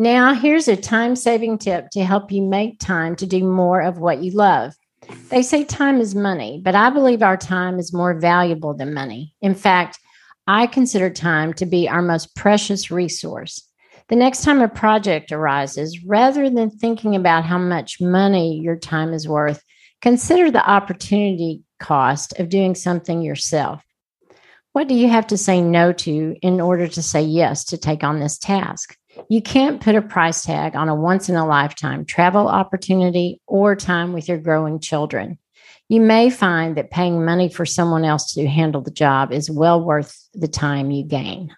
Now, here's a time saving tip to help you make time to do more of what you love. They say time is money, but I believe our time is more valuable than money. In fact, I consider time to be our most precious resource. The next time a project arises, rather than thinking about how much money your time is worth, consider the opportunity cost of doing something yourself. What do you have to say no to in order to say yes to take on this task? You can't put a price tag on a once in a lifetime travel opportunity or time with your growing children. You may find that paying money for someone else to handle the job is well worth the time you gain.